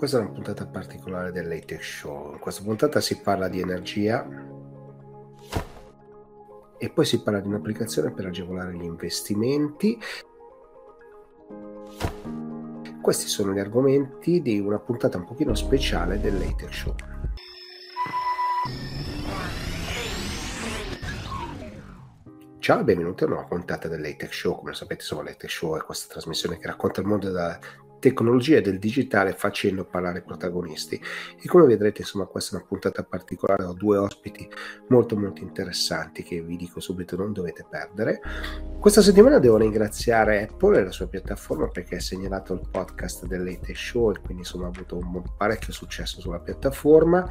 questa è una puntata particolare del Latex Show. In questa puntata si parla di energia e poi si parla di un'applicazione per agevolare gli investimenti. Questi sono gli argomenti di una puntata un pochino speciale del Latex Show. Ciao e benvenuti a una nuova puntata del Latex Show. Come sapete, insomma, Latex Show è questa trasmissione che racconta il mondo della tecnologia del digitale facendo parlare protagonisti. E come vedrete, insomma, questa è una puntata particolare, ho due ospiti molto molto interessanti che vi dico subito non dovete perdere. Questa settimana devo ringraziare Apple e la sua piattaforma perché ha segnalato il podcast del Late Show e quindi insomma ha avuto un parecchio successo sulla piattaforma.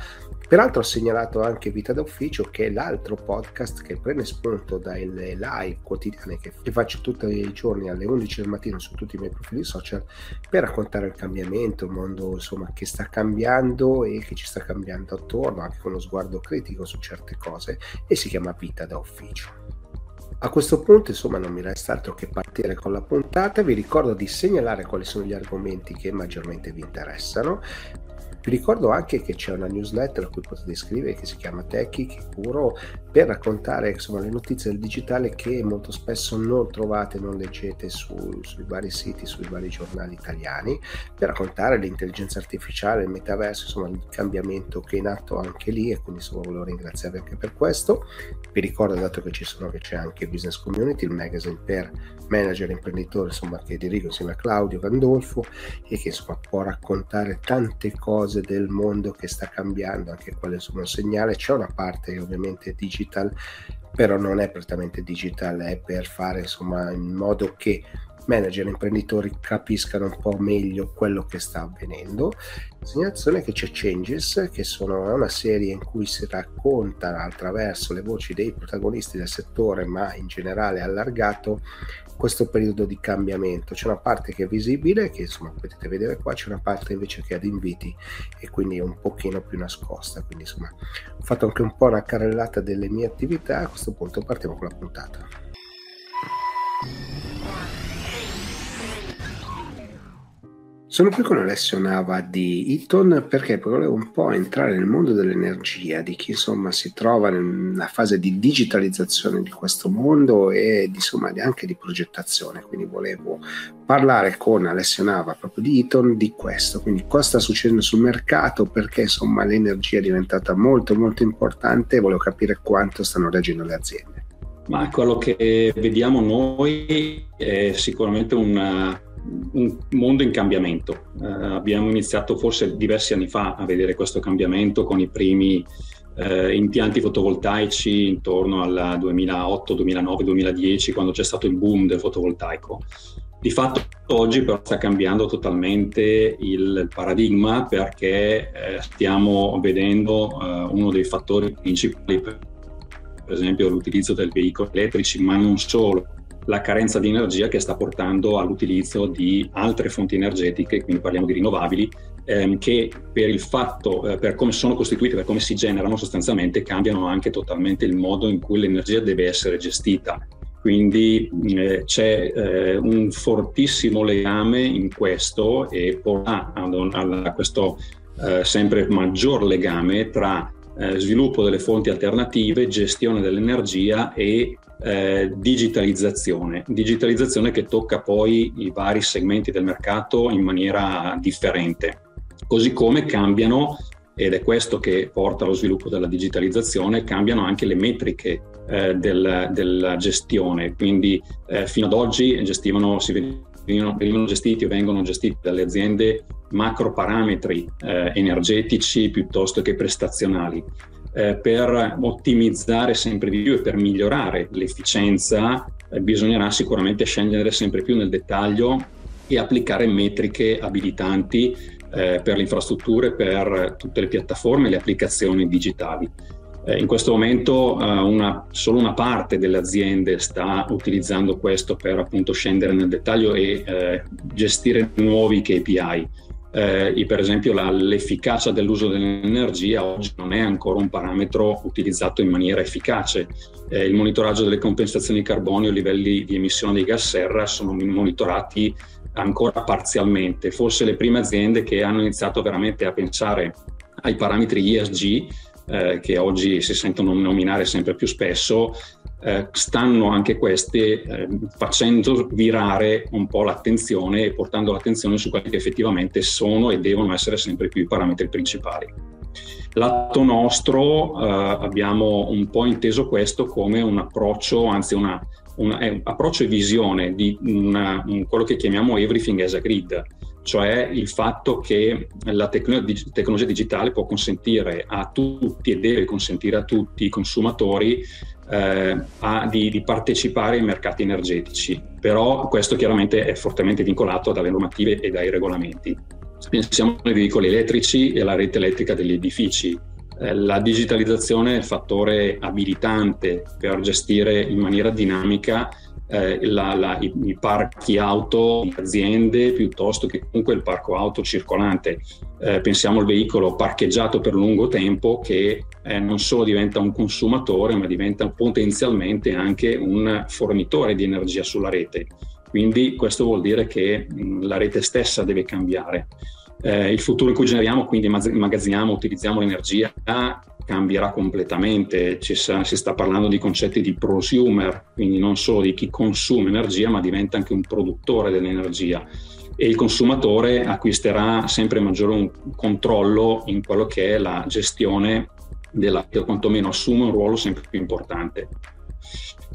Peraltro ho segnalato anche Vita d'Ufficio che è l'altro podcast che prende spunto dalle live quotidiane che faccio tutti i giorni alle 11 del mattino su tutti i miei profili social per per raccontare il cambiamento, il mondo insomma, che sta cambiando e che ci sta cambiando attorno, anche con lo sguardo critico su certe cose, e si chiama Vita da Ufficio. A questo punto, insomma, non mi resta altro che partire con la puntata. Vi ricordo di segnalare quali sono gli argomenti che maggiormente vi interessano. Vi ricordo anche che c'è una newsletter a cui potete iscrivervi che si chiama Techie, che curo per raccontare insomma, le notizie del digitale che molto spesso non trovate, non leggete su, sui vari siti, sui vari giornali italiani, per raccontare l'intelligenza artificiale, il metaverso, insomma il cambiamento che è in atto anche lì e quindi insomma volevo ringraziarvi anche per questo. Vi ricordo dato che ci sono che c'è anche Business Community, il magazine per manager e imprenditori insomma, che dirigo insieme a Claudio Gandolfo e che insomma può raccontare tante cose del mondo che sta cambiando, anche quello sono un segnale. C'è una parte ovviamente digital, però non è prettamente digital, è per fare insomma in modo che manager imprenditori capiscano un po' meglio quello che sta avvenendo. Segnalazione che c'è Changes, che sono una serie in cui si racconta attraverso le voci dei protagonisti del settore, ma in generale allargato, questo periodo di cambiamento. C'è una parte che è visibile, che insomma potete vedere qua, c'è una parte invece che è ad inviti e quindi è un pochino più nascosta. Quindi insomma ho fatto anche un po' una carrellata delle mie attività, a questo punto partiamo con la puntata. Sono qui con Alessio Nava di Eaton perché volevo un po' entrare nel mondo dell'energia, di chi insomma si trova nella fase di digitalizzazione di questo mondo e insomma anche di progettazione. Quindi volevo parlare con Alessio Nava proprio di Eaton di questo, quindi cosa sta succedendo sul mercato, perché insomma l'energia è diventata molto molto importante e volevo capire quanto stanno reagendo le aziende. Ma quello che vediamo noi è sicuramente una un mondo in cambiamento. Eh, abbiamo iniziato forse diversi anni fa a vedere questo cambiamento con i primi eh, impianti fotovoltaici intorno al 2008, 2009, 2010, quando c'è stato il boom del fotovoltaico. Di fatto oggi però sta cambiando totalmente il paradigma perché eh, stiamo vedendo eh, uno dei fattori principali, per, esempio l'utilizzo del veicolo elettrici, ma non solo, la carenza di energia che sta portando all'utilizzo di altre fonti energetiche, quindi parliamo di rinnovabili, ehm, che per il fatto, eh, per come sono costituite, per come si generano sostanzialmente, cambiano anche totalmente il modo in cui l'energia deve essere gestita. Quindi eh, c'è eh, un fortissimo legame in questo e porrà a, a questo eh, sempre maggior legame tra eh, sviluppo delle fonti alternative, gestione dell'energia e eh, digitalizzazione, digitalizzazione che tocca poi i vari segmenti del mercato in maniera differente, così come cambiano, ed è questo che porta allo sviluppo della digitalizzazione, cambiano anche le metriche eh, del, della gestione, quindi eh, fino ad oggi gestivano, si venivano, venivano gestiti o vengono gestiti dalle aziende macro parametri eh, energetici piuttosto che prestazionali eh, per ottimizzare sempre di più e per migliorare l'efficienza eh, bisognerà sicuramente scendere sempre più nel dettaglio e applicare metriche abilitanti eh, per le infrastrutture, per tutte le piattaforme e le applicazioni digitali. Eh, in questo momento eh, una, solo una parte delle aziende sta utilizzando questo per appunto scendere nel dettaglio e eh, gestire nuovi KPI eh, per esempio la, l'efficacia dell'uso dell'energia oggi non è ancora un parametro utilizzato in maniera efficace. Eh, il monitoraggio delle compensazioni di carbonio, i livelli di emissione dei gas serra sono monitorati ancora parzialmente. Forse le prime aziende che hanno iniziato veramente a pensare ai parametri ESG, eh, che oggi si sentono nominare sempre più spesso, eh, stanno anche queste eh, facendo virare un po' l'attenzione e portando l'attenzione su quelli che effettivamente sono e devono essere sempre più i parametri principali. Lato nostro eh, abbiamo un po' inteso questo come un approccio, anzi una, una, un approccio e visione di una, un, quello che chiamiamo everything as a grid, cioè il fatto che la tecnologia, digitale può consentire a tutti e deve consentire a tutti i consumatori eh, a, di, di, partecipare ai mercati energetici, però questo chiaramente è fortemente vincolato dalle normative e dai regolamenti. Pensiamo ai veicoli elettrici e alla rete elettrica degli edifici. Eh, la digitalizzazione è il fattore abilitante per gestire in maniera dinamica eh, la, la, i, i, parchi auto di aziende piuttosto che comunque il parco auto circolante. Eh, pensiamo al veicolo parcheggiato per lungo tempo che eh, non solo diventa un consumatore ma diventa potenzialmente anche un fornitore di energia sulla rete. Quindi questo vuol dire che mh, la rete stessa deve cambiare. Eh, il futuro in cui generiamo, quindi immagazziniamo, utilizziamo l'energia cambierà completamente, Ci sa, si sta parlando di concetti di prosumer, quindi non solo di chi consuma energia, ma diventa anche un produttore dell'energia e il consumatore acquisterà sempre maggiore controllo in quello che è la gestione della, o quantomeno assume un ruolo sempre più importante.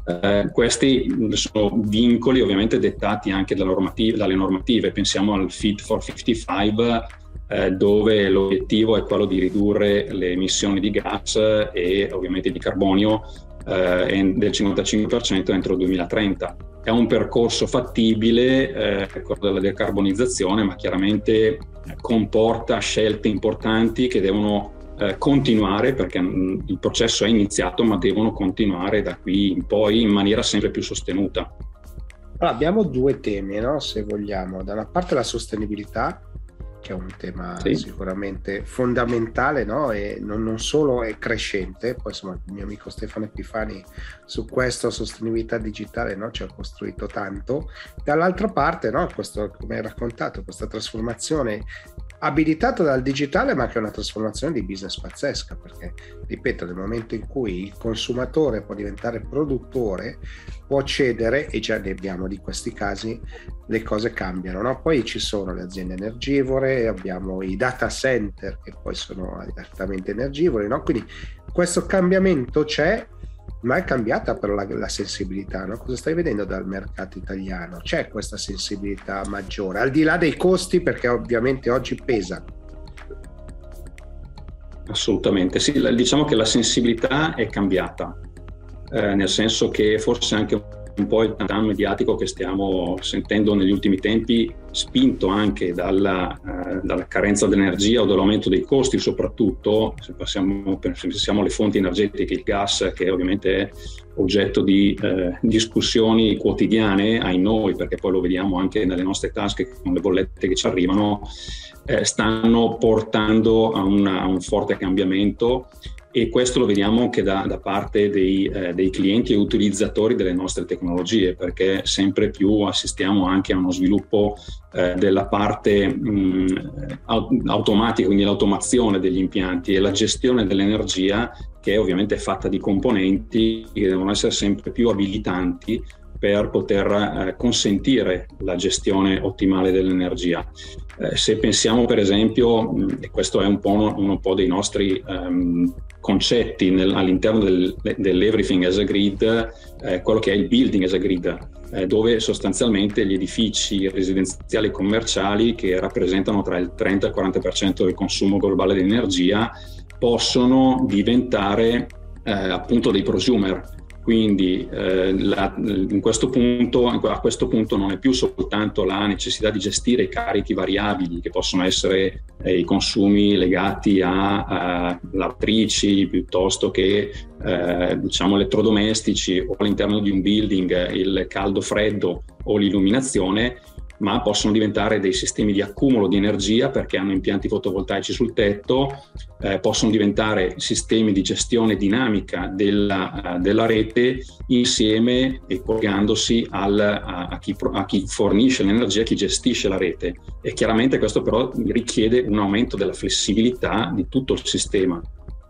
Eh, questi sono vincoli ovviamente dettati anche dalle normative, dalle normative. pensiamo al Fit for 55 eh, dove l'obiettivo è quello di ridurre le emissioni di gas e ovviamente di carbonio eh, del 55% entro il 2030. È un percorso fattibile, eh, quello della decarbonizzazione, ma chiaramente comporta scelte importanti che devono eh, continuare perché mh, il processo è iniziato, ma devono continuare da qui in poi in maniera sempre più sostenuta. Allora, abbiamo due temi, no? se vogliamo. Da una parte la sostenibilità, che è un tema sì. sicuramente fondamentale no? e non, non, solo è crescente, poi insomma il mio amico Stefano Epifani su questa sostenibilità digitale no? ci ha costruito tanto, dall'altra parte no? questo, come hai raccontato, questa trasformazione abilitato dal digitale ma che è una trasformazione di business pazzesca perché ripeto nel momento in cui il consumatore può diventare produttore può cedere e già ne abbiamo di questi casi le cose cambiano no? poi ci sono le aziende energivore abbiamo i data center che poi sono altamente energivori no? quindi questo cambiamento c'è ma è cambiata però la, la sensibilità, no? Cosa stai vedendo dal mercato italiano? C'è questa sensibilità maggiore, al di là dei costi, perché ovviamente oggi pesa. Assolutamente, sì, diciamo che la sensibilità è cambiata, eh, nel senso che forse anche un po' il tantam mediatico che stiamo sentendo negli ultimi tempi, spinto anche dalla, eh, dalla carenza dell'energia o dall'aumento dei costi, soprattutto se passiamo, pensiamo alle fonti energetiche, il gas, che ovviamente è oggetto di eh, discussioni quotidiane ai noi, perché poi lo vediamo anche nelle nostre tasche con le bollette che ci arrivano, eh, stanno portando a, una, a un forte cambiamento e questo lo vediamo anche da, da parte dei, eh, dei, clienti e utilizzatori delle nostre tecnologie, perché sempre più assistiamo anche a uno sviluppo eh, della parte mh, automatica, quindi l'automazione degli impianti e la gestione dell'energia che è ovviamente fatta di componenti che devono essere sempre più abilitanti per poter eh, consentire la gestione ottimale dell'energia. Eh, se pensiamo per esempio, e questo è un po', uno, un po dei nostri um, concetti nel, all'interno del, dell'Everything as a Grid, eh, quello che è il Building as a Grid, eh, dove sostanzialmente gli edifici residenziali e commerciali che rappresentano tra il 30 e il 40% del consumo globale di energia possono diventare eh, appunto dei prosumer, quindi eh, la, questo punto, a questo punto non è più soltanto la necessità di gestire i carichi variabili che possono essere eh, i consumi legati a, a piuttosto che eh, diciamo elettrodomestici o all'interno di un building il caldo-freddo o l'illuminazione, ma possono diventare dei sistemi di accumulo di energia perché hanno impianti fotovoltaici sul tetto, eh, possono diventare sistemi di gestione dinamica della, uh, della rete insieme e collegandosi a, a, chi, a, chi, fornisce l'energia, a chi gestisce la rete. E chiaramente questo però richiede un aumento della flessibilità di tutto il sistema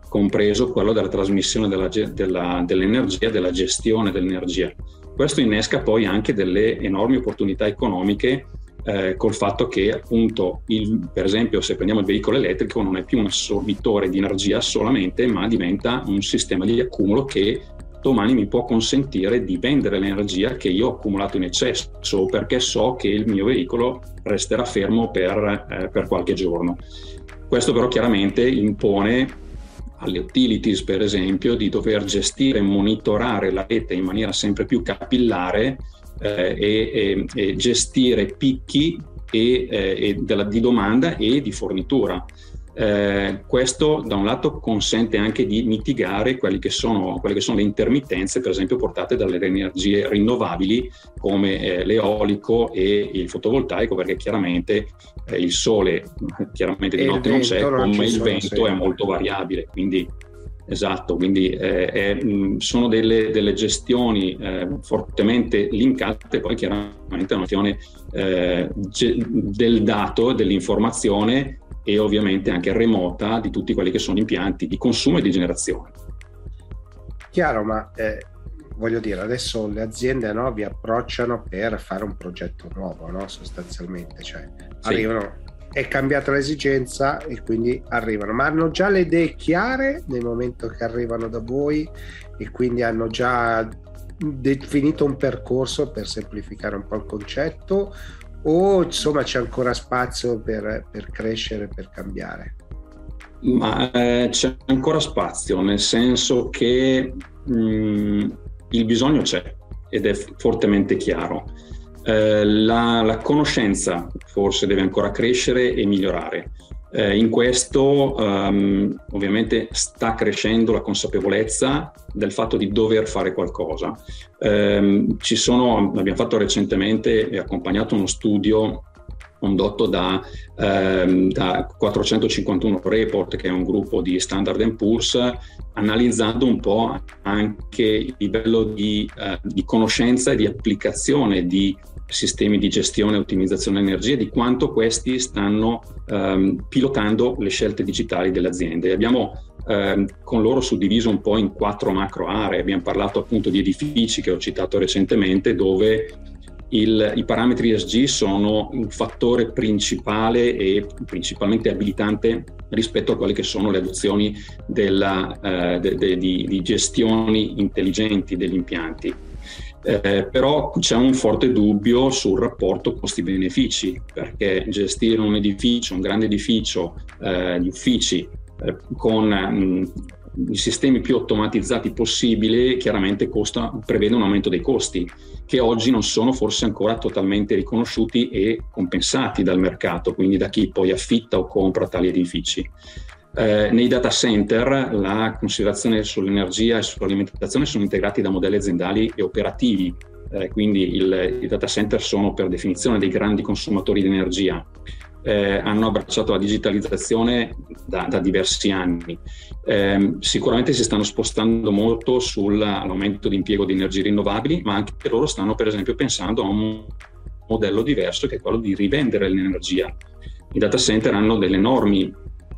compreso quello della trasmissione della, della, dell'energia, della gestione dell'energia. Questo innesca poi anche delle enormi opportunità economiche eh, col fatto che appunto, il, per esempio, se prendiamo il veicolo elettrico non è più un assorbitore di energia solamente, ma diventa un sistema di accumulo che domani mi può consentire di vendere l'energia che io ho accumulato in eccesso perché so che il mio veicolo resterà fermo per, eh, per qualche giorno. Questo però chiaramente impone alle utilities, per esempio, di dover gestire e monitorare la rete in maniera sempre più capillare eh, e, e, e, gestire picchi e, eh, della, di domanda e di fornitura. Eh, questo da un lato consente anche di mitigare che sono, quelle che sono le intermittenze, per esempio portate dalle energie rinnovabili come eh, l'eolico e il fotovoltaico, perché chiaramente eh, il sole chiaramente di notte non c'è, non come il vento sì. è molto variabile. Quindi Esatto, quindi eh, è, sono delle, delle gestioni eh, fortemente linkate, poi chiaramente una questione eh, del dato, dell'informazione e ovviamente anche remota di tutti quelli che sono impianti di consumo e di generazione. Chiaro, ma eh, voglio dire, adesso le aziende no, vi approcciano per fare un progetto nuovo, no? sostanzialmente, cioè sì. arrivano, è cambiata l'esigenza e quindi arrivano, ma hanno già le idee chiare nel momento che arrivano da voi e quindi hanno già definito un percorso per semplificare un po' il concetto o insomma c'è ancora spazio per, per crescere, per cambiare? Ma eh, c'è ancora spazio, nel senso che mh, mm, il bisogno c'è ed è fortemente chiaro. Eh, la, la, conoscenza forse deve ancora crescere e migliorare. Eh, in questo um, ovviamente sta crescendo la consapevolezza del fatto di dover fare qualcosa. Eh, sono, abbiamo fatto recentemente e accompagnato uno studio condotto da, ehm, da, 451 Report, che è un gruppo di Standard Poor's, analizzando un po' anche il livello di, eh, di conoscenza e di applicazione di sistemi di gestione e ottimizzazione energia, di quanto questi stanno ehm, pilotando le scelte digitali delle aziende. Abbiamo ehm, con loro suddiviso un po' in quattro macro aree, abbiamo parlato appunto di edifici che ho citato recentemente, dove il, I parametri ESG sono un fattore principale e principalmente abilitante rispetto a quelle che sono le adozioni della, eh, de, de, di, di, gestioni intelligenti degli impianti. Eh, però c'è un forte dubbio sul rapporto costi-benefici, perché gestire un edificio, un grande edificio eh, di uffici eh, con mh, i sistemi più automatizzati possibili chiaramente costa, prevede un aumento dei costi che oggi non sono forse ancora totalmente riconosciuti e compensati dal mercato, quindi da chi poi affitta o compra tali edifici. Eh, nei data center la considerazione sull'energia e sull'alimentazione sono integrati da modelli aziendali e operativi, eh, quindi il, i data center sono per definizione dei grandi consumatori di energia eh, hanno abbracciato la digitalizzazione da, da diversi anni. Eh, sicuramente si stanno spostando molto sull'aumento di impiego di energie rinnovabili, ma anche loro stanno per esempio pensando a un modello diverso che è quello di rivendere l'energia. I data center hanno delle enormi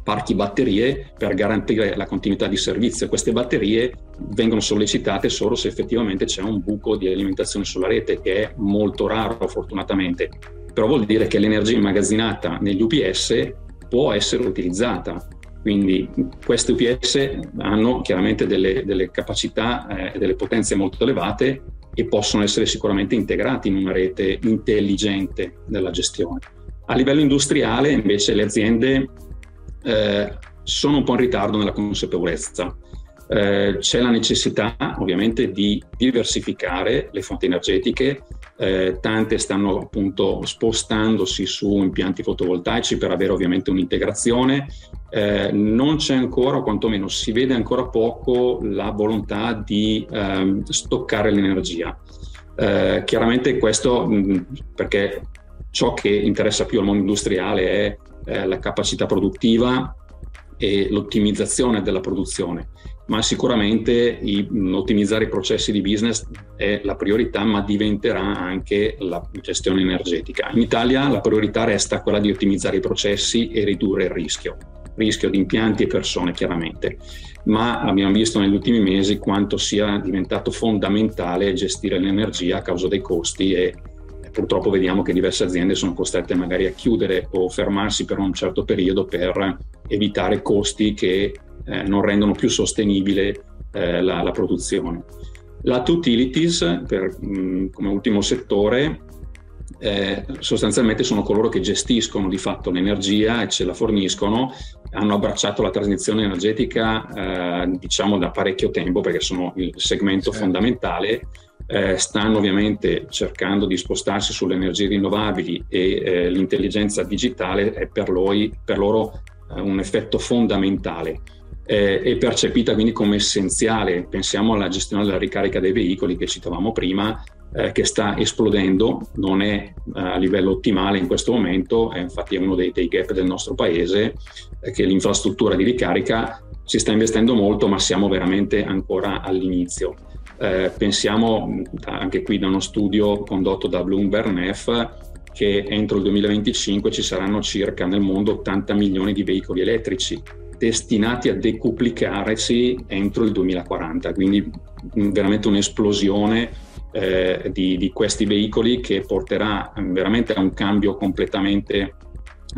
parchi batterie per garantire la continuità di servizio. Queste batterie vengono sollecitate solo se effettivamente c'è un buco di alimentazione sulla rete, che è molto raro fortunatamente però vuol dire che l'energia immagazzinata negli UPS può essere utilizzata. Quindi queste UPS hanno chiaramente delle, delle capacità e eh, delle potenze molto elevate e possono essere sicuramente integrati in una rete intelligente della gestione. A livello industriale invece le aziende eh, sono un po' in ritardo nella consapevolezza. Eh, c'è la necessità ovviamente di diversificare le fonti energetiche, eh, tante stanno appunto spostandosi su impianti fotovoltaici per avere ovviamente un'integrazione, eh, non c'è ancora, o quantomeno si vede ancora poco, la volontà di ehm, stoccare l'energia. Eh, chiaramente questo mh, perché ciò che interessa più al mondo industriale è eh, la capacità produttiva e l'ottimizzazione della produzione, ma sicuramente i, ottimizzare i processi di business è la priorità, ma diventerà anche la gestione energetica. In Italia la priorità resta quella di ottimizzare i processi e ridurre il rischio, rischio di impianti e persone chiaramente, ma abbiamo visto negli ultimi mesi quanto sia diventato fondamentale gestire l'energia a causa dei costi e purtroppo vediamo che diverse aziende sono costrette magari a chiudere o fermarsi per un certo periodo per evitare costi che eh, non rendono più sostenibile eh, la, la, produzione. Lato utilities, per, mh, come ultimo settore, eh, sostanzialmente sono coloro che gestiscono di fatto l'energia e ce la forniscono, hanno abbracciato la transizione energetica eh, diciamo da parecchio tempo perché sono il segmento sì. fondamentale eh, stanno ovviamente cercando di spostarsi sulle energie rinnovabili e eh, l'intelligenza digitale è per, loro, per loro eh, un effetto fondamentale. Eh, è percepita quindi come essenziale. Pensiamo alla gestione della ricarica dei veicoli che citavamo prima, eh, che sta esplodendo, non è eh, a livello ottimale in questo momento, è infatti uno dei, dei gap del nostro paese, che l'infrastruttura di ricarica si sta investendo molto, ma siamo veramente ancora all'inizio. Eh, pensiamo anche qui da uno studio condotto da Bloomberg NEF che entro il 2025 ci saranno circa nel mondo 80 milioni di veicoli elettrici destinati a decuplicarsi entro il 2040, quindi veramente un'esplosione eh, di, di, questi veicoli che porterà veramente a un cambio completamente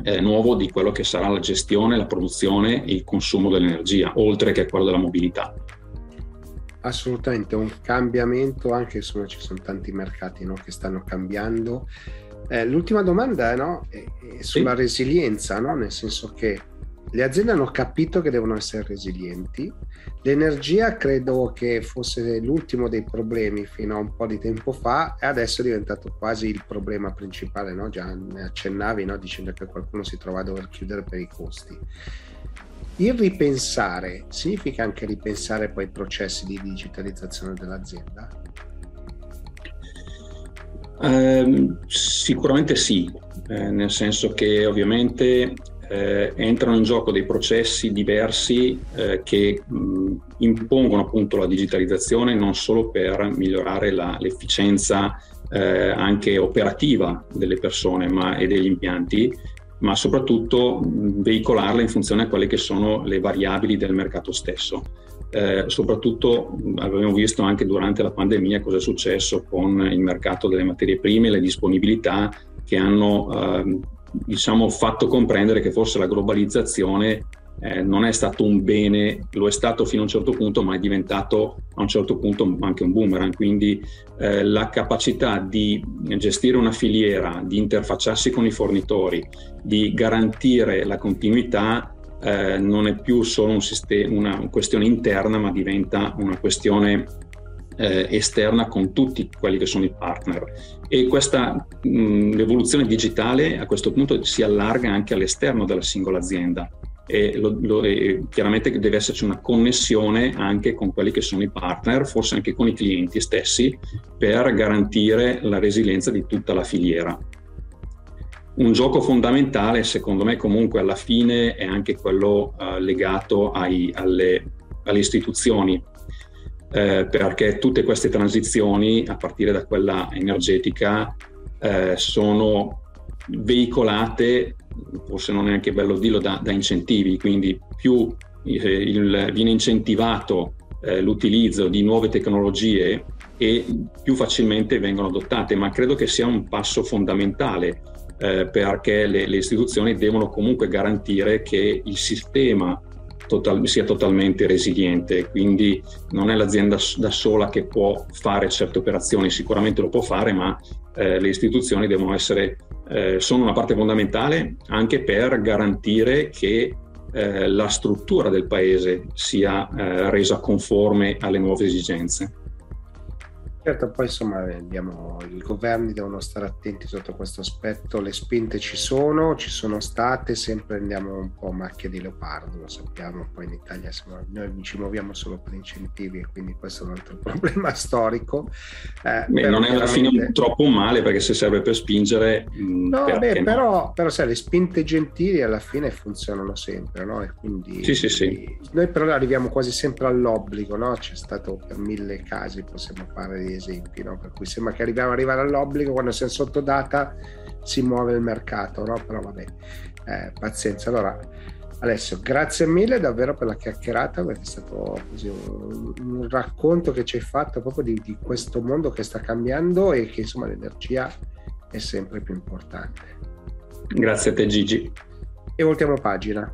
eh, nuovo di quello che sarà la gestione, la produzione e il consumo dell'energia, oltre che quello della mobilità assolutamente un cambiamento, anche insomma ci sono tanti mercati no, che stanno cambiando. Eh, l'ultima domanda no, è, è, sulla sì. resilienza, no? nel senso che le aziende hanno capito che devono essere resilienti. L'energia credo che fosse l'ultimo dei problemi fino a un po' di tempo fa e adesso è diventato quasi il problema principale, no? già ne accennavi dicendo che qualcuno si trova a dover chiudere per i costi. Il ripensare significa anche ripensare poi i processi di digitalizzazione dell'azienda? Eh, sicuramente sì, eh, nel senso che ovviamente eh, entrano in gioco dei processi diversi eh, che mh, impongono appunto la digitalizzazione non solo per migliorare la, l'efficienza eh, anche operativa delle persone ma, e degli impianti, ma soprattutto veicolarla in funzione a quelle che sono le variabili del mercato stesso. Eh, soprattutto abbiamo visto anche durante la pandemia cosa è successo con il mercato delle materie prime le disponibilità che hanno eh, diciamo, fatto comprendere che forse la globalizzazione eh, non è stato un bene, lo è stato fino a un certo punto, ma è diventato a un certo punto anche un boomerang. Quindi eh, la capacità di gestire una filiera, di interfacciarsi con i fornitori, di garantire la continuità eh, non è più solo un sistema, una questione interna, ma diventa una questione eh, esterna con tutti quelli che sono i partner. E questa mh, evoluzione digitale a questo punto si allarga anche all'esterno della singola azienda e, lo, lo, e chiaramente deve esserci una connessione anche con quelli che sono i partner, forse anche con i clienti stessi, per garantire la resilienza di tutta la filiera. Un gioco fondamentale, secondo me, comunque alla fine è anche quello uh, legato ai, alle, alle, istituzioni, eh, perché tutte queste transizioni, a partire da quella energetica, eh, sono veicolate forse non è neanche bello dirlo, da, da incentivi, quindi più eh, il, viene incentivato eh, l'utilizzo di nuove tecnologie e più facilmente vengono adottate, ma credo che sia un passo fondamentale eh, perché le, le, istituzioni devono comunque garantire che il sistema total, sia totalmente resiliente, quindi non è l'azienda da sola che può fare certe operazioni, sicuramente lo può fare, ma eh, le istituzioni devono essere eh, sono una parte fondamentale anche per garantire che eh, la struttura del paese sia eh, resa conforme alle nuove esigenze. Certo, poi insomma abbiamo, i governi devono stare attenti sotto questo aspetto, le spinte ci sono, ci sono state, sempre andiamo un po' a macchia di leopardo, lo sappiamo, poi in Italia insomma, noi ci muoviamo solo per incentivi e quindi questo è un altro problema storico. Eh, beh, non è alla fine troppo male perché se serve per spingere... Mm, no, beh, no? però, però sai, le spinte gentili alla fine funzionano sempre, no? E quindi sì, sì, sì. noi però arriviamo quasi sempre all'obbligo, no? C'è stato per mille casi, possiamo fare di esempi, no? per cui sembra che arriviamo ad arrivare all'obbligo quando siamo sotto data si muove il mercato, no? però vabbè, eh, pazienza. Allora, Alessio, grazie mille davvero per la chiacchierata, perché è stato così un, un, racconto che ci hai fatto proprio di, di, questo mondo che sta cambiando e che insomma l'energia è sempre più importante. Grazie a te Gigi. E voltiamo pagina.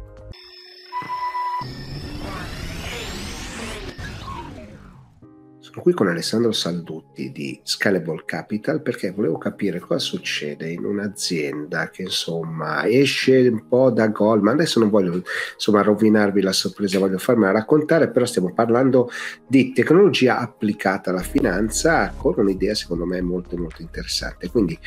Qui con Alessandro Saldutti di Scalable Capital perché volevo capire cosa succede in un'azienda che insomma esce un po' da Goldman. Adesso non voglio insomma rovinarvi la sorpresa, voglio farmela raccontare, però stiamo parlando di tecnologia applicata alla finanza con un'idea secondo me molto molto interessante. Quindi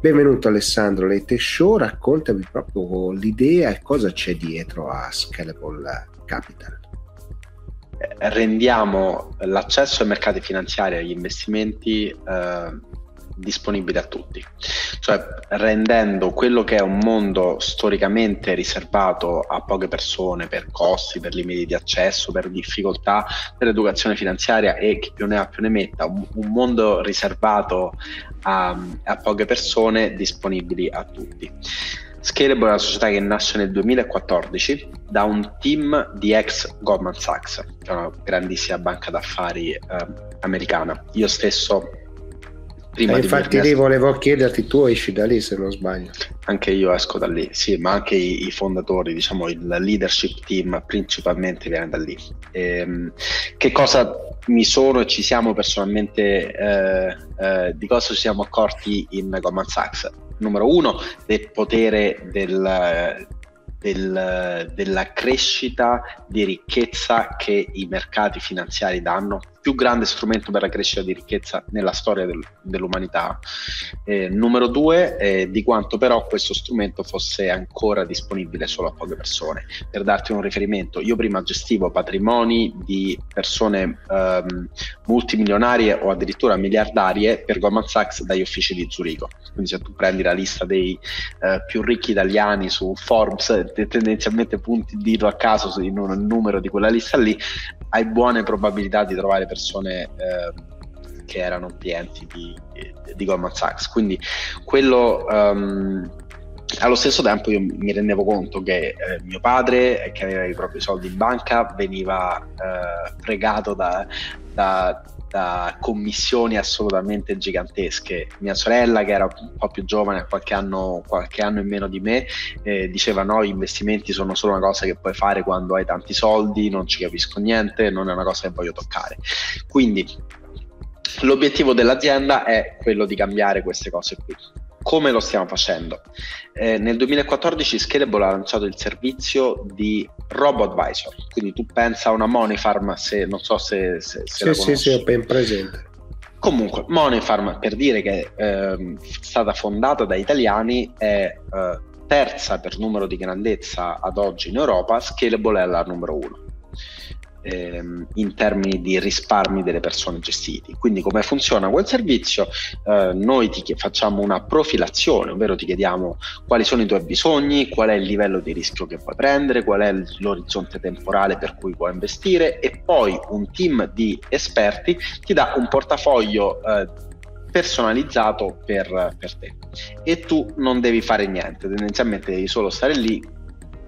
benvenuto Alessandro Leite Show, raccontami proprio l'idea e cosa c'è dietro a Scalable Capital rendiamo l'accesso ai mercati finanziari e agli investimenti eh, disponibili a tutti, cioè rendendo quello che è un mondo storicamente riservato a poche persone per costi, per limiti di accesso, per difficoltà dell'educazione finanziaria e chi più ne ha più ne metta, un, un mondo riservato a, a poche persone disponibili a tutti. Scalable è una società che nasce nel 2014 da un team di ex Goldman Sachs, che è una grandissima banca d'affari eh, americana. Io stesso prima eh, infatti lì volevo chiederti tu esci da lì se non sbaglio. Anche io esco da lì sì ma anche i, i fondatori diciamo il leadership team principalmente viene da lì. E, ehm, che cosa mi sono e ci siamo personalmente eh, eh, di cosa ci siamo accorti in Goldman Sachs numero uno del potere del, del, della crescita di ricchezza che i mercati finanziari danno più grande strumento per la crescita di ricchezza nella storia del, dell'umanità. Eh, numero due, eh, di quanto però questo strumento fosse ancora disponibile solo a poche persone. Per darti un riferimento, io prima gestivo patrimoni di persone ehm, multimilionarie o addirittura miliardarie per Goldman Sachs dagli uffici di Zurigo. Quindi se tu prendi la lista dei eh, più ricchi italiani su Forbes, tendenzialmente punti il dito a caso in un numero di quella lista lì, hai buone probabilità di trovare persone eh, che erano clienti di, di, Goldman Sachs. Quindi quello... Um, allo stesso tempo io mi rendevo conto che eh, mio padre, che aveva i propri soldi in banca, veniva eh, pregato da, da, da commissioni assolutamente gigantesche. Mia sorella, che era un po' più giovane, qualche anno, qualche anno in meno di me, eh, diceva: No, gli investimenti sono solo una cosa che puoi fare quando hai tanti soldi, non ci capisco niente, non è una cosa che voglio toccare. Quindi l'obiettivo dell'azienda è quello di cambiare queste cose qui. Come lo stiamo facendo? Eh, nel 2014 Scalable ha lanciato il servizio di Robo Advisor, quindi tu pensa a una Money Farm, se non so se, se, se sì, sì, sì, ho ben presente. Comunque, Money Farm, per dire che è eh, stata fondata da italiani, è eh, terza per numero di grandezza ad oggi in Europa, Scalable è la numero uno ehm, in termini di risparmi delle persone gestiti. Quindi come funziona quel servizio? Eh, noi ti facciamo una profilazione, ovvero ti chiediamo quali sono i tuoi bisogni, qual è il livello di rischio che puoi prendere, qual è l'orizzonte temporale per cui puoi investire e poi un team di esperti ti dà un portafoglio eh, personalizzato per, per, te e tu non devi fare niente, tendenzialmente devi solo stare lì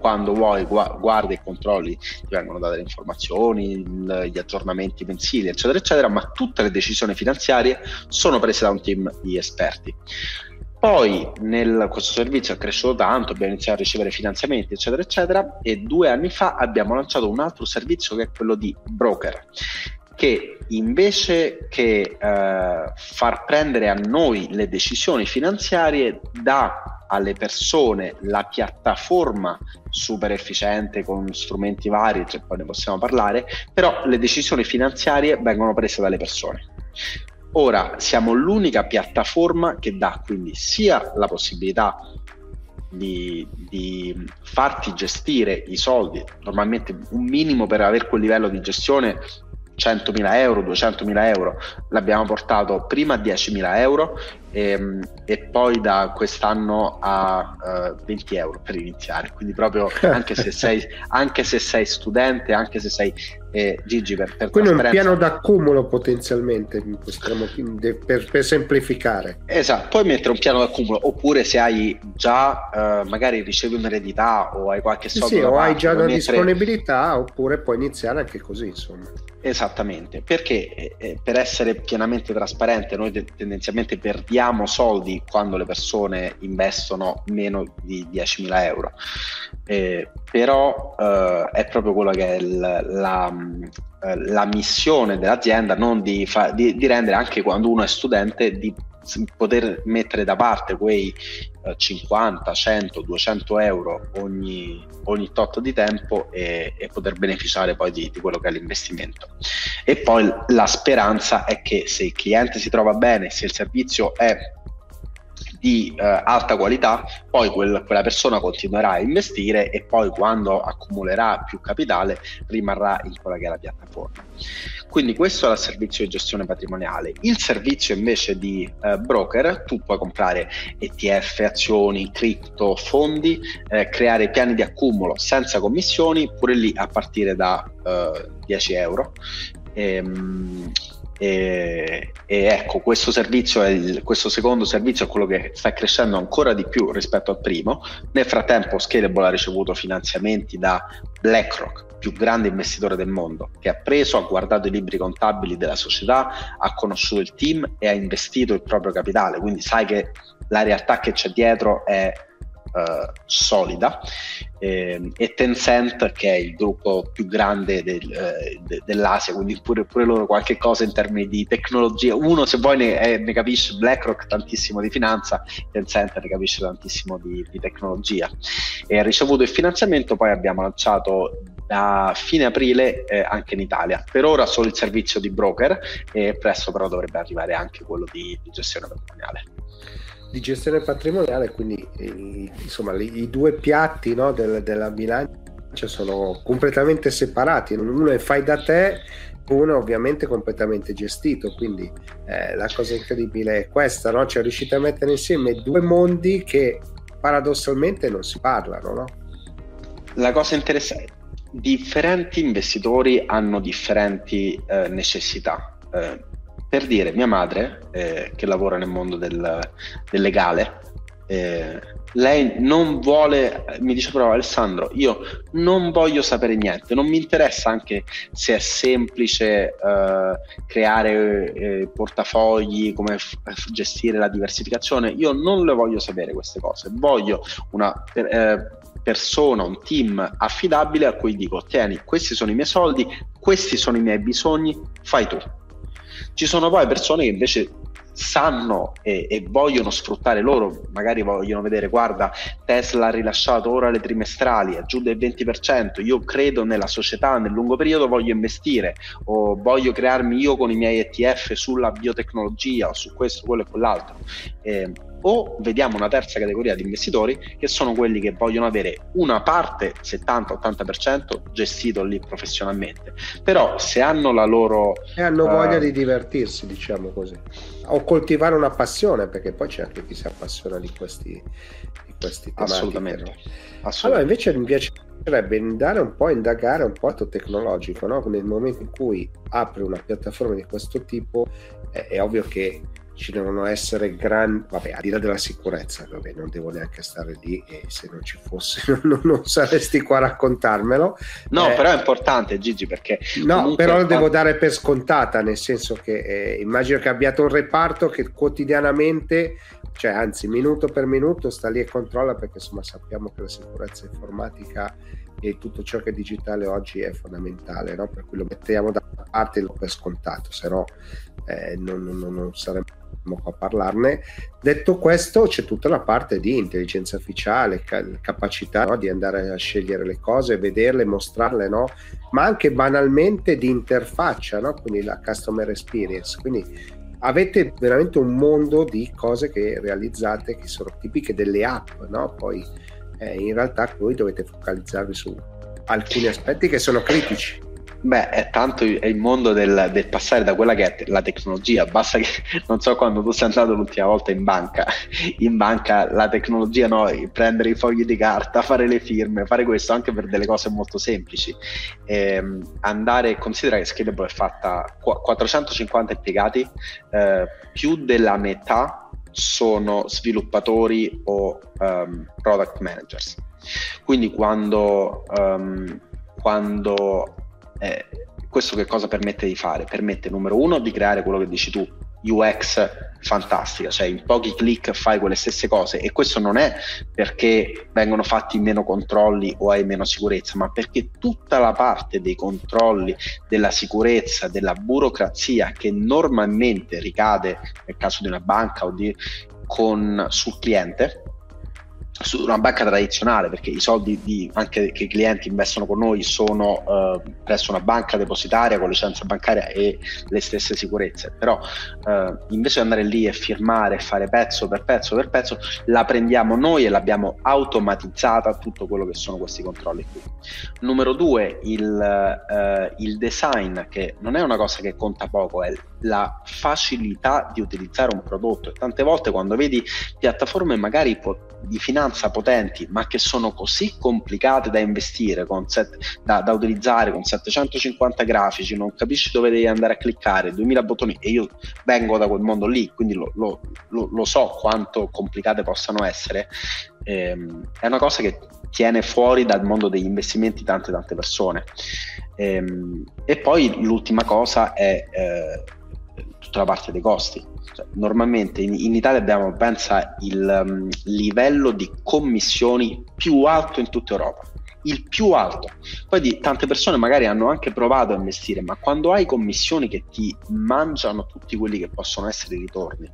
quando vuoi guardi e controlli ti vengono date le informazioni, gli aggiornamenti mensili, eccetera, eccetera, ma tutte le decisioni finanziarie sono prese da un team di esperti. Poi nel, questo servizio è cresciuto tanto, abbiamo iniziato a ricevere finanziamenti, eccetera, eccetera, e due anni fa abbiamo lanciato un altro servizio che è quello di broker, che invece che eh, far prendere a noi le decisioni finanziarie dà alle persone la piattaforma super efficiente con strumenti vari, cioè poi ne possiamo parlare, però le decisioni finanziarie vengono prese dalle persone. Ora siamo l'unica piattaforma che dà quindi sia la possibilità di, di, farti gestire i soldi, normalmente un minimo per avere quel livello di gestione 100.000 euro, 200.000 euro, l'abbiamo portato prima a 10.000 euro e, ehm, e, poi da quest'anno a uh, eh, 20 euro per iniziare. Quindi proprio anche se sei, anche se sei studente, anche se sei eh, Gigi per, per Quindi un piano d'accumulo potenzialmente per, per, semplificare. Esatto, puoi mettere un piano d'accumulo oppure se hai già uh, magari ricevi un'eredità o hai qualche soldo sì, o hai già una mettere... disponibilità oppure puoi iniziare anche così insomma. Esattamente, perché eh, eh per essere pienamente trasparente noi tendenzialmente perdiamo diamo soldi quando le persone investono meno di 10.000 euro. Eh, però eh, è proprio quello che è il, la, eh, la, missione dell'azienda, non di, fa, di, di rendere anche quando uno è studente di poter mettere da parte quei eh, 50, 100, 200 euro ogni, ogni tot di tempo e, e poter beneficiare poi di, di, quello che è l'investimento. E poi la speranza è che se il cliente si trova bene, se il servizio è di eh, alta qualità, poi quel, quella persona continuerà a investire e poi quando accumulerà più capitale rimarrà in quella che è la piattaforma. Quindi questo è il servizio di gestione patrimoniale. Il servizio invece di eh, broker, tu puoi comprare ETF, azioni, cripto, fondi, eh, creare piani di accumulo senza commissioni, pure lì a partire da 10 eh, euro. Ehm, e, e, ecco, questo il, questo secondo servizio è quello che sta crescendo ancora di più rispetto al primo. Nel frattempo Scalable ha ricevuto finanziamenti da BlackRock, più grande investitore del mondo, che ha preso, ha guardato i libri contabili della società, ha conosciuto il team e ha investito il proprio capitale. Quindi sai che la realtà che c'è dietro è uh, solida eh, e Tencent che è il gruppo più grande del, eh, de, dell'Asia quindi pure, pure, loro qualche cosa in termini di tecnologia. Uno se vuoi ne, eh, ne, capisce BlackRock tantissimo di finanza Tencent ne capisce tantissimo di, di tecnologia. E ha ricevuto il finanziamento poi abbiamo lanciato da fine aprile eh, anche in Italia. Per ora solo il servizio di broker e presto però dovrebbe arrivare anche quello di, di gestione patrimoniale di gestione patrimoniale, quindi i, insomma i, due piatti no, del, della bilancia sono completamente separati, uno è fai da te, uno ovviamente completamente gestito, quindi eh, la cosa incredibile è questa, no? cioè riuscite a mettere insieme due mondi che paradossalmente non si parlano. No? La cosa interessante, differenti investitori hanno differenti eh, necessità. Eh, per dire, mia madre, eh, che lavora nel mondo del, del legale, eh, lei non vuole, mi dice però Alessandro, io non voglio sapere niente, non mi interessa anche se è semplice eh, creare eh, portafogli, come f- gestire la diversificazione, io non le voglio sapere queste cose, voglio una eh, persona, un team affidabile a cui dico, tieni, questi sono i miei soldi, questi sono i miei bisogni, fai tu ci sono poi persone che invece sanno e, e, vogliono sfruttare loro, magari vogliono vedere, guarda, Tesla ha rilasciato ora le trimestrali, è giù del 20%, io credo nella società nel lungo periodo, voglio investire o voglio crearmi io con i miei ETF sulla biotecnologia o su questo, quello e quell'altro. Eh, o vediamo una terza categoria di investitori che sono quelli che vogliono avere una parte 70-80% gestito lì professionalmente però se hanno la loro e hanno uh, voglia di divertirsi diciamo così o coltivare una passione perché poi c'è anche chi si appassiona di questi di questi assolutamente. No? assolutamente allora invece mi piacerebbe andare un po' a indagare un po' tecnologico no? nel momento in cui apri una piattaforma di questo tipo è, è ovvio che ci devono essere grandi, vabbè, al di là della sicurezza, vabbè, non devo neanche stare lì e se non ci fosse non, non saresti qua a raccontarmelo. No, eh, però è importante Gigi perché... No, però lo devo dare per scontata, nel senso che eh, immagino che abbiate un reparto che quotidianamente, cioè anzi minuto per minuto sta lì e controlla perché insomma sappiamo che la sicurezza informatica e tutto ciò che è digitale oggi è fondamentale, no? per cui lo mettiamo da parte e lo per scontato, se no eh, non, non, non saremmo qua a parlarne. Detto questo, c'è tutta la parte di intelligenza artificiale, ca- capacità no? di andare a scegliere le cose, vederle, mostrarle, no? ma anche banalmente di interfaccia, no? quindi la customer experience. Quindi avete veramente un mondo di cose che realizzate che sono tipiche delle app, no? Poi eh, in realtà voi dovete focalizzarvi su alcuni aspetti che sono critici. Beh, è tanto è il mondo del, del, passare da quella che è la tecnologia. Basta che non so quando tu sei andato l'ultima volta in banca. In banca la tecnologia, no, prendere i fogli di carta, fare le firme, fare questo anche per delle cose molto semplici. Ehm, andare, considera che Scalable è fatta 450 impiegati, eh, più della metà sono sviluppatori o um, product managers. Quindi quando, um, quando eh, questo che cosa permette di fare? Permette numero uno di creare quello che dici tu, UX fantastica, cioè in pochi click fai quelle stesse cose e questo non è perché vengono fatti meno controlli o hai meno sicurezza, ma perché tutta la parte dei controlli, della sicurezza, della burocrazia che normalmente ricade nel caso di una banca o di, con, sul cliente su una banca tradizionale perché i soldi di, anche che i clienti investono con noi sono eh, presso una banca depositaria con licenza bancaria e le stesse sicurezze. Però eh, invece di andare lì e firmare e fare pezzo per pezzo per pezzo la prendiamo noi e l'abbiamo automatizzata tutto quello che sono questi controlli qui. Numero due il, eh, il design che non è una cosa che conta poco è la facilità di utilizzare un prodotto e tante volte quando vedi piattaforme magari di finanza finanza potenti, ma che sono così complicate da investire, set, da, da, utilizzare con 750 grafici, non capisci dove devi andare a cliccare, 2000 bottoni, e io vengo da quel mondo lì, quindi lo, lo, lo, lo so quanto complicate possano essere, ehm, è una cosa che tiene fuori dal mondo degli investimenti tante tante persone. Ehm, e poi l'ultima cosa è eh, tutta la parte dei costi cioè, normalmente in, in, Italia abbiamo, pensa, il um, livello di commissioni più alto in tutta Europa il più alto. Poi di, tante persone magari hanno anche provato a investire, ma quando hai commissioni che ti mangiano tutti quelli che possono essere i ritorni,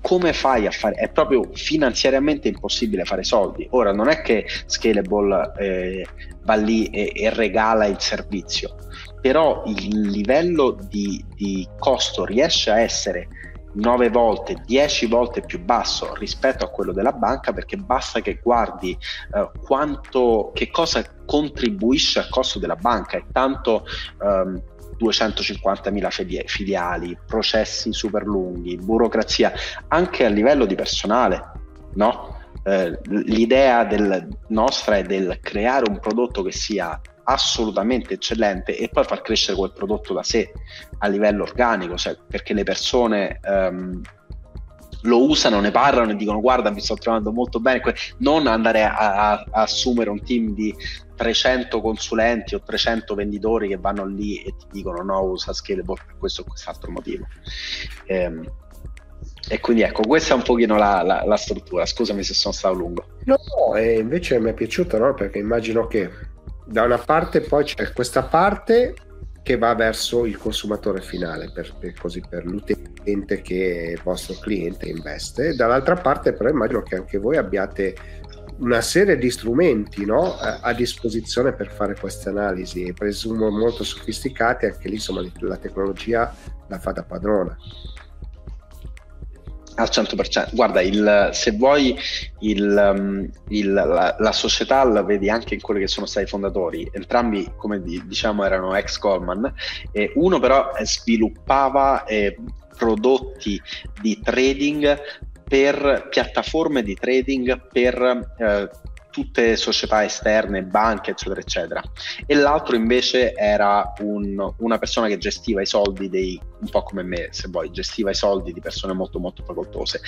come fai a fare? È proprio finanziariamente impossibile fare soldi. Ora non è che Scalable eh, va lì e, e, regala il servizio, però il livello di, di costo riesce a essere 9 volte, 10 volte più basso rispetto a quello della banca perché basta che guardi eh, quanto, che cosa contribuisce al costo della banca e tanto ehm, 250.000 filiali, processi super lunghi, burocrazia, anche a livello di personale, no? eh, l'idea del, nostra è del creare un prodotto che sia assolutamente eccellente e poi far crescere quel prodotto da sé a livello organico, cioè perché le persone um, lo usano, ne parlano e dicono guarda mi sto trovando molto bene, non andare a, a, a, assumere un team di 300 consulenti o 300 venditori che vanno lì e ti dicono no usa Scalable per questo o quest'altro motivo. Ehm, e quindi ecco, questa è un pochino la, la, la struttura. Scusami se sono stato lungo. No, no, invece mi è piaciuto no? perché immagino che da una parte poi c'è questa parte che va verso il consumatore finale, per, per, così per l'utente che è il vostro cliente investe, dall'altra parte però immagino che anche voi abbiate una serie di strumenti no? a, disposizione per fare queste analisi, presumo molto sofisticate, anche lì insomma la tecnologia la fa da padrona. Al 100%. Guarda, il, se vuoi il, um, il, la, la, società la vedi anche in quelli che sono stati i fondatori. Entrambi, come diciamo, erano ex Goldman. E uno però sviluppava eh, prodotti di trading per piattaforme di trading per eh, tutte società esterne, banche, eccetera, eccetera. E l'altro invece era un, una persona che gestiva i soldi dei, un po' come me, se vuoi, gestiva i soldi di persone molto molto facoltose.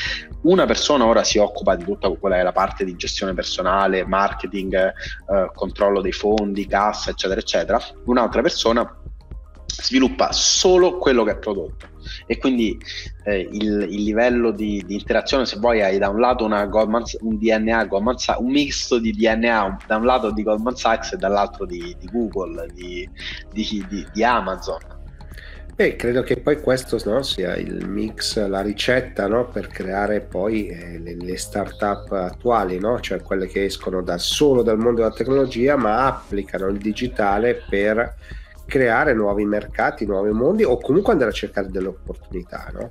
Una persona ora si occupa di tutta quella è la parte di gestione personale, marketing, eh, controllo dei fondi, cassa, eccetera, eccetera. Un'altra persona sviluppa solo quello che è prodotto e quindi eh, il, il, livello di, di, interazione se vuoi hai da un lato Goldman, un DNA Goldman Sachs, un misto di DNA da un lato di Goldman Sachs e dall'altro di, di Google, di, di, Amazon. Beh, credo che poi questo no, sia il mix, la ricetta no, per creare poi eh, le, le start-up attuali, no? cioè quelle che escono da, solo dal mondo della tecnologia ma applicano il digitale per creare nuovi mercati, nuovi mondi o comunque andare a cercare delle opportunità. No?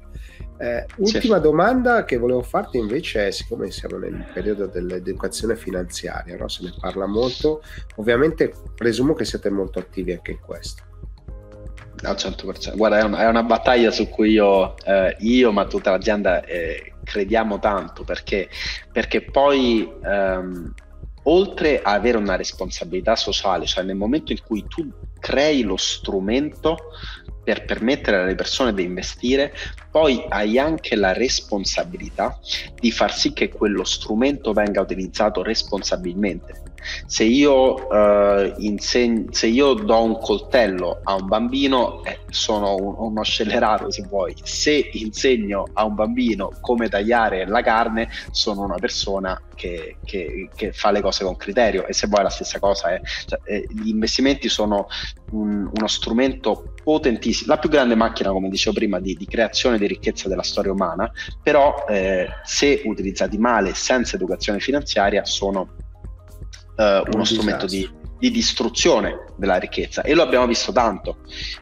Eh, ultima sì. domanda che volevo farti invece è, siccome siamo nel periodo dell'educazione finanziaria, no? se ne parla molto, ovviamente presumo che siete molto attivi anche in questo. Al 100%. Guarda, è una, è una battaglia su cui io, eh, io ma tutta l'azienda eh, crediamo tanto perché, perché poi ehm, oltre a avere una responsabilità sociale, cioè nel momento in cui tu crei lo strumento per permettere alle persone di investire, poi hai anche la responsabilità di far sì che quello strumento venga utilizzato responsabilmente. Se io, eh, inseg- se io do un coltello a un bambino, eh, sono un- uno scellerato se vuoi. Se insegno a un bambino come tagliare la carne, sono una persona che, che, che fa le cose con criterio. E se vuoi la stessa cosa è, cioè, eh, gli investimenti sono un, uno strumento potentissimo, la più grande macchina, come dicevo prima, di, di creazione di ricchezza della storia umana, però eh, se utilizzati male, senza educazione finanziaria, sono eh, uno strumento di, di, distruzione della ricchezza e lo abbiamo visto tanto,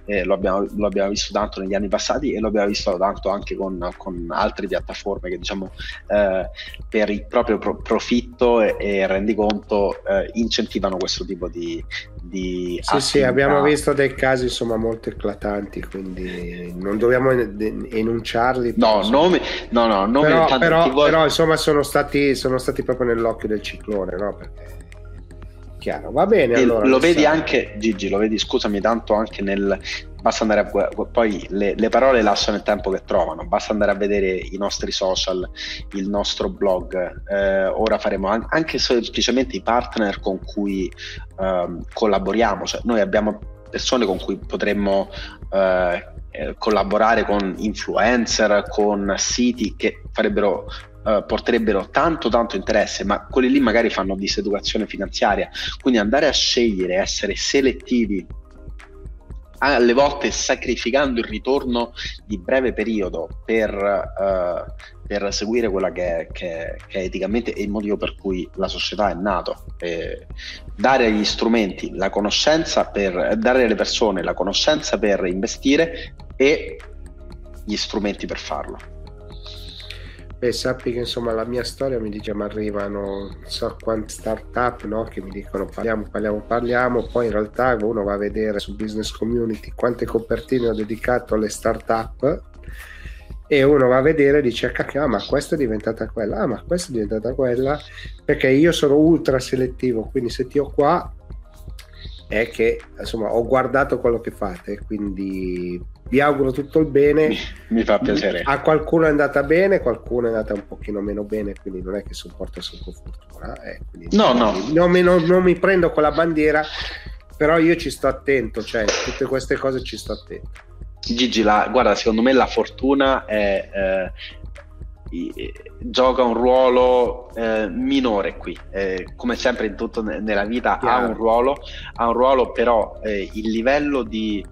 eh, lo, abbiamo, lo, abbiamo, visto tanto negli anni passati e lo abbiamo visto tanto anche con, con altre piattaforme che diciamo eh, per il proprio pro- profitto e, e rendiconto eh, incentivano questo tipo di, di sì, sì, abbiamo visto dei casi insomma molto eclatanti, quindi non dobbiamo enunciarli. No, nomi, no, no, nomi però, però, però, insomma sono stati, sono stati proprio nell'occhio del ciclone, no? Perché chiaro. Va bene. Allora, lo vedi anche, Gigi, lo vedi, scusami, tanto anche nel. Basta andare a. Poi le, le, parole lasciano il tempo che trovano. Basta andare a vedere i nostri social, il nostro blog. Eh, ora faremo anche semplicemente i partner con cui eh, collaboriamo. Cioè, noi abbiamo persone con cui potremmo. Eh, eh, collaborare con influencer, con siti che farebbero uh, porterebbero tanto tanto interesse, ma quelli lì magari fanno diseducazione finanziaria, quindi andare a scegliere, essere selettivi alle volte sacrificando il ritorno di breve periodo per, uh, per seguire quella che che, che eticamente il motivo per cui la società è nata. Eh, dare agli strumenti la conoscenza per dare alle persone la conoscenza per investire e gli strumenti per farlo. Beh, sappi che insomma la mia storia mi dice, mi arrivano non so quante start-up no? che mi dicono parliamo, parliamo, parliamo, poi in realtà uno va a vedere su Business Community quante copertine ho dedicato alle start-up e uno va a vedere e dice cacchio, ah, ma questa è diventata quella, ah, ma questa è diventata quella, perché io sono ultra selettivo, quindi se ti ho qua è che insomma ho guardato quello che fate, quindi vi auguro tutto il bene. Mi, mi fa piacere. A qualcuno è andata bene, qualcuno è andata un pochino meno bene, quindi non è che supporta solo fortuna. Eh, no, no. Non mi, non, non mi prendo con la bandiera, però io ci sto attento, cioè tutte queste cose ci sto attento. Gigi, la, guarda, secondo me la fortuna è, eh, gioca un ruolo eh, minore qui, eh, come sempre in tutto nella vita ha un ruolo, ha un ruolo però eh, il livello di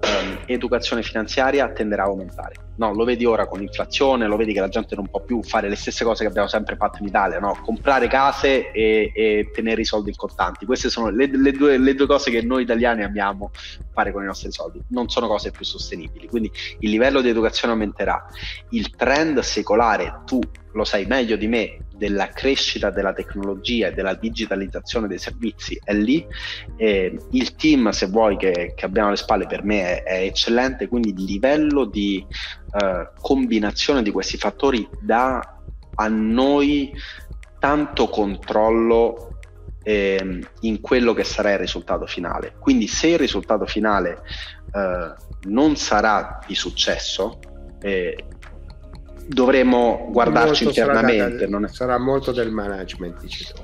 ehm, educazione finanziaria tenderà a aumentare. No, lo vedi ora con l'inflazione, lo vedi che la gente non può più fare le stesse cose che abbiamo sempre fatto in Italia, no? comprare case e, e, tenere i soldi in contanti. Queste sono le, le, due, le, due, cose che noi italiani amiamo fare con i nostri soldi, non sono cose più sostenibili. Quindi il livello di educazione aumenterà. Il trend secolare, tu lo sai meglio di me, della crescita della tecnologia e della digitalizzazione dei servizi è lì. Eh, il team, se vuoi, che, che, abbiamo alle spalle per me è, è eccellente, quindi il livello di eh, combinazione di questi fattori dà a noi tanto controllo eh, in quello che sarà il risultato finale. Quindi se il risultato finale eh, non sarà di successo, eh, dovremo guardarci molto internamente. Sarà, da, è... sarà, molto del management, dici tu.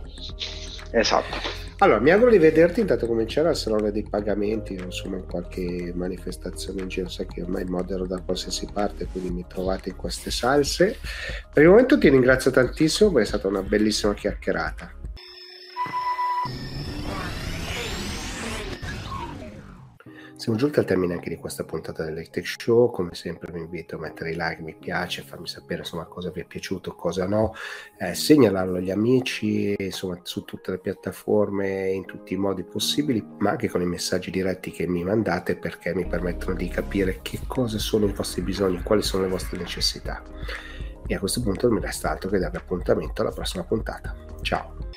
Esatto. Allora, mi auguro di vederti intanto cominciare al salone dei pagamenti, insomma, in qualche manifestazione in giro, sai che ormai modero da qualsiasi parte, quindi mi trovate in queste salse. Per il momento ti ringrazio tantissimo, è stata una bellissima chiacchierata. Siamo giunti al termine anche di questa puntata dell'Hightech Show, come sempre vi invito a mettere i like, mi piace, farmi sapere insomma cosa vi è piaciuto, cosa no, eh, segnalarlo agli amici, insomma su tutte le piattaforme, in tutti i modi possibili, ma anche con i messaggi diretti che mi mandate perché mi permettono di capire che cosa sono i vostri bisogni, quali sono le vostre necessità. E a questo punto non mi resta altro che dare appuntamento alla prossima puntata. Ciao!